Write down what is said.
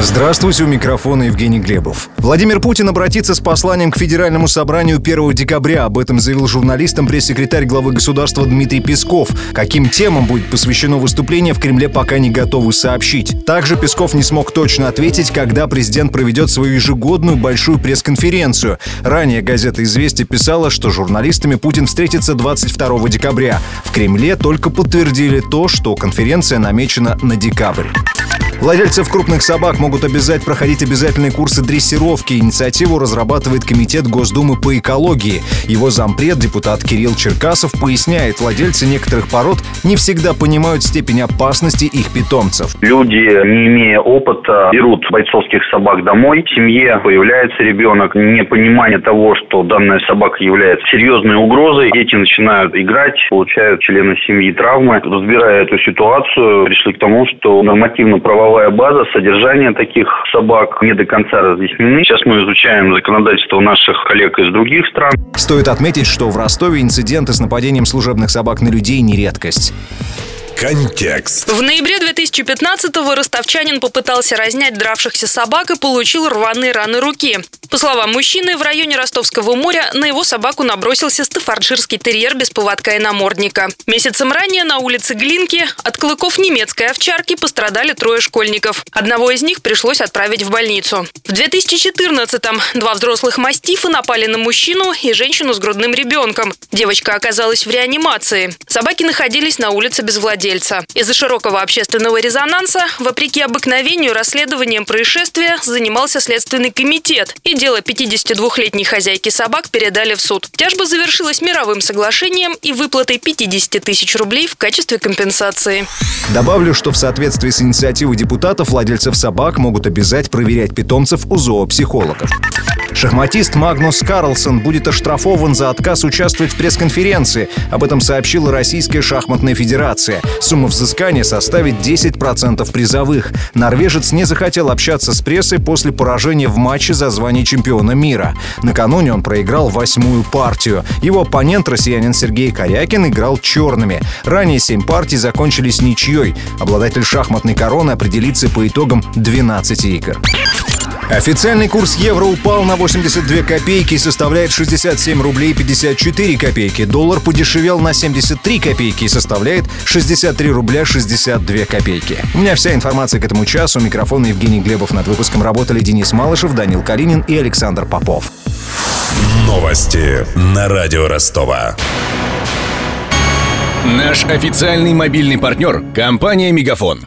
Здравствуйте, у микрофона Евгений Глебов. Владимир Путин обратится с посланием к Федеральному собранию 1 декабря. Об этом заявил журналистам пресс-секретарь главы государства Дмитрий Песков. Каким темам будет посвящено выступление, в Кремле пока не готовы сообщить. Также Песков не смог точно ответить, когда президент проведет свою ежегодную большую пресс-конференцию. Ранее газета «Известия» писала, что журналистами Путин встретится 22 декабря. В Кремле только подтвердили то, что конференция намечена на декабрь. Владельцев крупных собак могут обязать проходить обязательные курсы дрессировки. Инициативу разрабатывает Комитет Госдумы по экологии. Его зампред, депутат Кирилл Черкасов, поясняет, владельцы некоторых пород не всегда понимают степень опасности их питомцев. Люди, не имея опыта, берут бойцовских собак домой. В семье появляется ребенок, непонимание того, что данная собака является серьезной угрозой. Дети начинают играть, получают члены семьи травмы. Разбирая эту ситуацию, пришли к тому, что нормативно-правовая правовая база, содержание таких собак не до конца разъяснены. Сейчас мы изучаем законодательство наших коллег из других стран. Стоит отметить, что в Ростове инциденты с нападением служебных собак на людей не редкость. Контекст. В ноябре 2015-го ростовчанин попытался разнять дравшихся собак и получил рваные раны руки. По словам мужчины, в районе Ростовского моря на его собаку набросился стафарджирский терьер без поводка и намордника. Месяцем ранее на улице Глинки от клыков немецкой овчарки пострадали трое школьников. Одного из них пришлось отправить в больницу. В 2014-м два взрослых мастифа напали на мужчину и женщину с грудным ребенком. Девочка оказалась в реанимации. Собаки находились на улице без владельца владельца. Из-за широкого общественного резонанса, вопреки обыкновению, расследованием происшествия занимался Следственный комитет, и дело 52-летней хозяйки собак передали в суд. Тяжба завершилась мировым соглашением и выплатой 50 тысяч рублей в качестве компенсации. Добавлю, что в соответствии с инициативой депутатов владельцев собак могут обязать проверять питомцев у зоопсихологов. Шахматист Магнус Карлсон будет оштрафован за отказ участвовать в пресс-конференции. Об этом сообщила Российская шахматная федерация. Сумма взыскания составит 10% призовых. Норвежец не захотел общаться с прессой после поражения в матче за звание чемпиона мира. Накануне он проиграл восьмую партию. Его оппонент, россиянин Сергей Корякин, играл черными. Ранее семь партий закончились ничьей. Обладатель шахматной короны определится по итогам 12 игр. Официальный курс евро упал на 82 копейки и составляет 67 рублей 54 копейки. Доллар подешевел на 73 копейки и составляет 63 рубля 62 копейки. У меня вся информация к этому часу. Микрофон Евгений Глебов. Над выпуском работали Денис Малышев, Данил Калинин и Александр Попов. Новости на радио Ростова. Наш официальный мобильный партнер – компания «Мегафон».